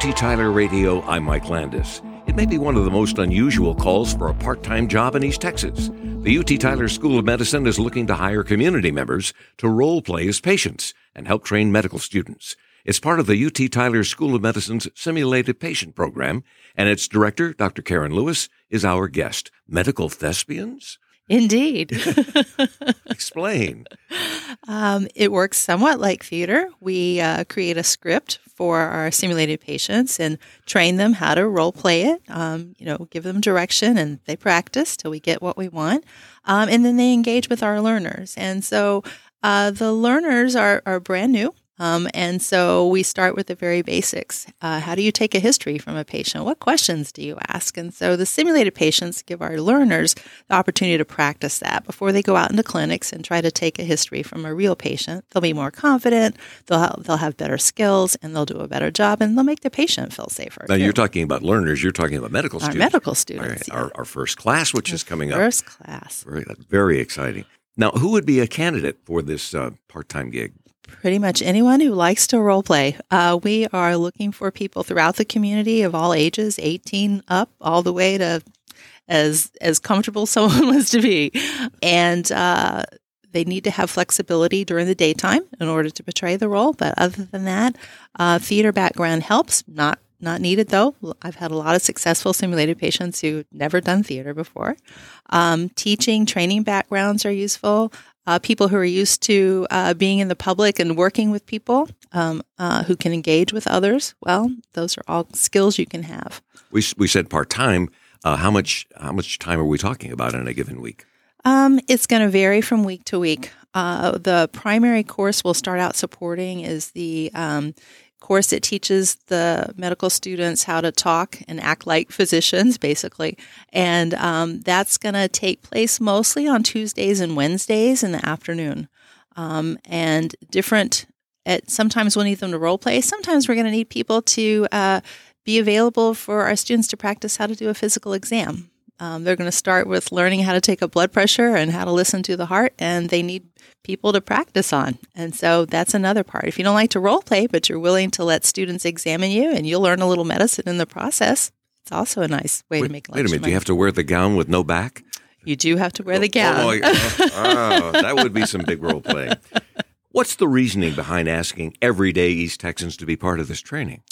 UT Tyler Radio, I'm Mike Landis. It may be one of the most unusual calls for a part time job in East Texas. The UT Tyler School of Medicine is looking to hire community members to role play as patients and help train medical students. It's part of the UT Tyler School of Medicine's Simulated Patient Program, and its director, Dr. Karen Lewis, is our guest. Medical thespians? Indeed. Explain. Um, it works somewhat like theater. We uh, create a script for our simulated patients and train them how to role play it. Um, you know, give them direction and they practice till we get what we want. Um, and then they engage with our learners. And so uh, the learners are, are brand new. Um, and so we start with the very basics. Uh, how do you take a history from a patient? What questions do you ask? And so the simulated patients give our learners the opportunity to practice that before they go out into clinics and try to take a history from a real patient. They'll be more confident, they'll, ha- they'll have better skills, and they'll do a better job, and they'll make the patient feel safer. Now, too. you're talking about learners, you're talking about medical our students. medical students. right, our, our first class, which is coming up. First class. Very, very exciting. Now, who would be a candidate for this uh, part time gig? Pretty much anyone who likes to role play. Uh, we are looking for people throughout the community of all ages, 18 up, all the way to as as comfortable someone wants to be, and uh, they need to have flexibility during the daytime in order to portray the role. But other than that, uh, theater background helps. Not not needed though. I've had a lot of successful simulated patients who never done theater before. Um, teaching, training backgrounds are useful. Uh, people who are used to uh, being in the public and working with people um, uh, who can engage with others. Well, those are all skills you can have. We, we said part time. Uh, how much how much time are we talking about in a given week? Um, it's going to vary from week to week. Uh, the primary course we'll start out supporting is the um, course it teaches the medical students how to talk and act like physicians, basically. And um, that's going to take place mostly on Tuesdays and Wednesdays in the afternoon. Um, and different, at, sometimes we'll need them to role play. Sometimes we're going to need people to uh, be available for our students to practice how to do a physical exam. Um, they're going to start with learning how to take a blood pressure and how to listen to the heart, and they need people to practice on. And so that's another part. If you don't like to role play, but you're willing to let students examine you and you'll learn a little medicine in the process, it's also a nice way wait, to make a Wait a minute. Do you have to wear the gown with no back? You do have to wear the Oh, gown. oh, oh, oh, that would be some big role play. What's the reasoning behind asking everyday East Texans to be part of this training?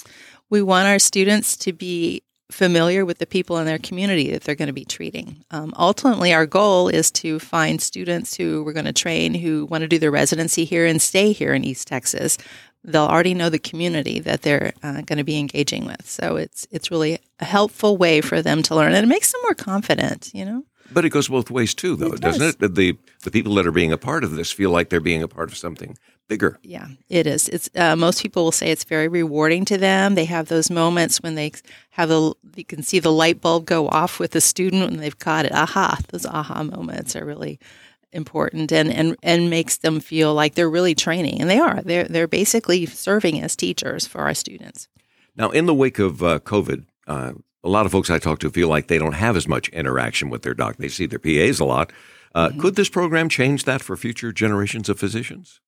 we want our students to be familiar with the people in their community that they're going to be treating. Um, ultimately, our goal is to find students who we're going to train who want to do their residency here and stay here in East Texas. They'll already know the community that they're uh, going to be engaging with, so it's it's really a helpful way for them to learn, and it makes them more confident. You know. But it goes both ways too, though, It doesn't it? The the people that are being a part of this feel like they're being a part of something bigger. Yeah, it is. It's uh, most people will say it's very rewarding to them. They have those moments when they have the you can see the light bulb go off with the student when they've got it. Aha! Those aha moments are really important and and and makes them feel like they're really training, and they are. They're they're basically serving as teachers for our students. Now, in the wake of uh, COVID, uh, a lot of folks I talk to feel like they don't have as much interaction with their doc. They see their PAs a lot. Uh, Mm-hmm. Could this program change that for future generations of physicians?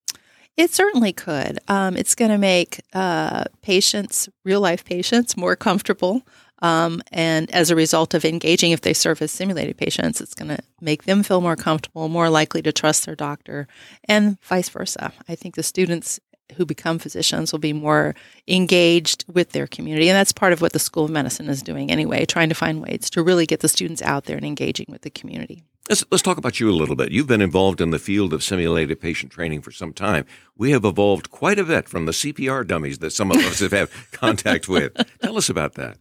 It certainly could. Um, it's going to make uh, patients, real life patients, more comfortable. Um, and as a result of engaging, if they serve as simulated patients, it's going to make them feel more comfortable, more likely to trust their doctor, and vice versa. I think the students who become physicians will be more engaged with their community. And that's part of what the School of Medicine is doing anyway, trying to find ways to really get the students out there and engaging with the community. Let's, let's talk about you a little bit. You've been involved in the field of simulated patient training for some time. We have evolved quite a bit from the CPR dummies that some of us have had contact with. Tell us about that.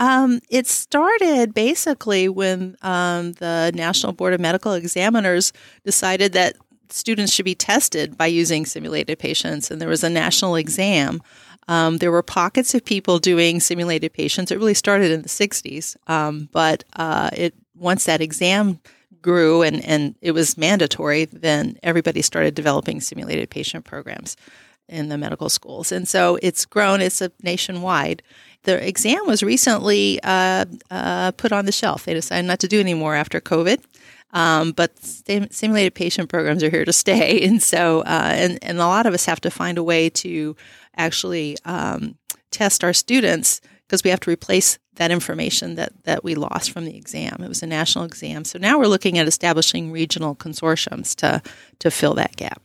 Um, it started basically when um, the National Board of Medical Examiners decided that students should be tested by using simulated patients, and there was a national exam. Um, there were pockets of people doing simulated patients. It really started in the 60s, um, but uh, it once that exam grew and, and it was mandatory, then everybody started developing simulated patient programs in the medical schools. And so it's grown, it's a nationwide. The exam was recently uh, uh, put on the shelf. They decided not to do anymore after COVID. Um, but sim- simulated patient programs are here to stay, and so uh, and and a lot of us have to find a way to actually um, test our students because we have to replace that information that, that we lost from the exam. It was a national exam. So now we're looking at establishing regional consortiums to, to fill that gap.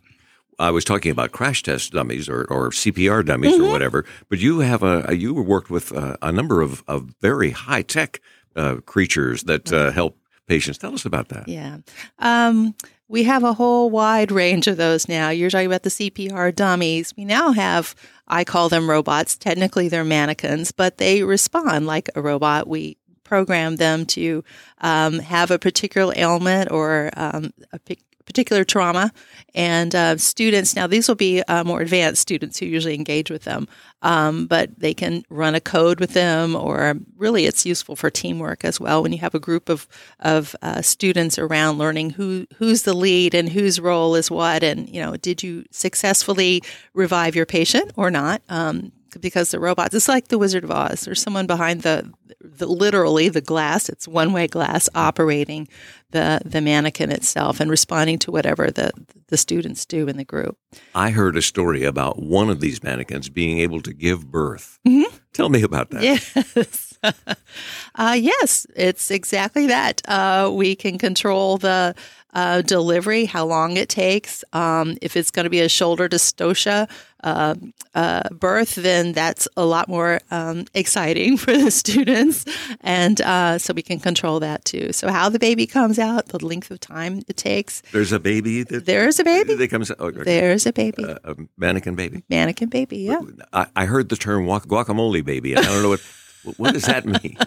I was talking about crash test dummies or, or CPR dummies mm-hmm. or whatever, but you have a, you worked with a, a number of, of very high tech uh, creatures that uh, help patients. Tell us about that. Yeah. Um, we have a whole wide range of those now. You're talking about the CPR dummies. We now have, I call them robots. Technically, they're mannequins, but they respond like a robot. We program them to um, have a particular ailment or um, a particular trauma. And uh, students, now these will be uh, more advanced students who usually engage with them, um, but they can run a code with them, or really it's useful for teamwork as well when you have a group of, of uh, students around learning who, who's the lead and whose role is what. And, you know, did you successfully revive your patient or not? Um, because the robots, it's like the Wizard of Oz. There's someone behind the, the literally the glass. It's one way glass operating the the mannequin itself and responding to whatever the the students do in the group. I heard a story about one of these mannequins being able to give birth. Mm-hmm. Tell me about that. Yes. uh, yes, it's exactly that. Uh, we can control the uh, delivery, how long it takes. Um, if it's going to be a shoulder dystocia uh, uh, birth, then that's a lot more um, exciting for the students. And uh, so we can control that too. So, how the baby comes out, the length of time it takes. There's a baby. That, There's a baby. That comes out. Okay. There's a baby. a mannequin baby. Mannequin baby, yeah. I, I heard the term guacamole baby, I don't know what. What does that mean?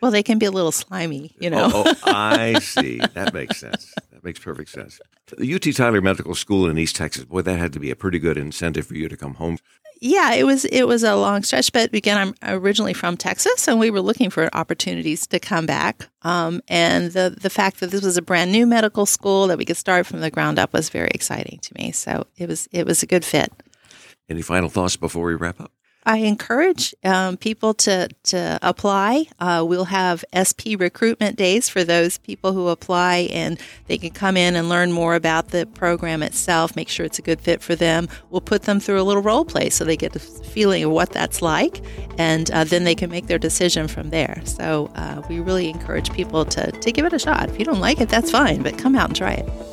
well, they can be a little slimy, you know. oh, oh, I see. That makes sense. That makes perfect sense. The UT Tyler Medical School in East Texas, boy, that had to be a pretty good incentive for you to come home. Yeah, it was it was a long stretch, but again, I'm originally from Texas, and we were looking for opportunities to come back. Um, and the the fact that this was a brand new medical school that we could start from the ground up was very exciting to me. So it was it was a good fit. Any final thoughts before we wrap up? I encourage um, people to to apply. Uh, we'll have SP recruitment days for those people who apply, and they can come in and learn more about the program itself. Make sure it's a good fit for them. We'll put them through a little role play so they get a feeling of what that's like, and uh, then they can make their decision from there. So uh, we really encourage people to to give it a shot. If you don't like it, that's fine, but come out and try it.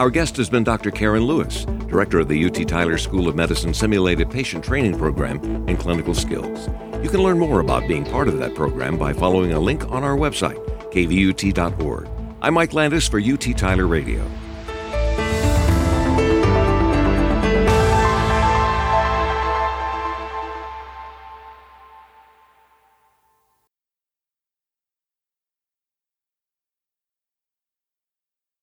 Our guest has been Dr. Karen Lewis, director of the UT Tyler School of Medicine Simulated Patient Training Program and Clinical Skills. You can learn more about being part of that program by following a link on our website, kvut.org. I'm Mike Landis for UT Tyler Radio.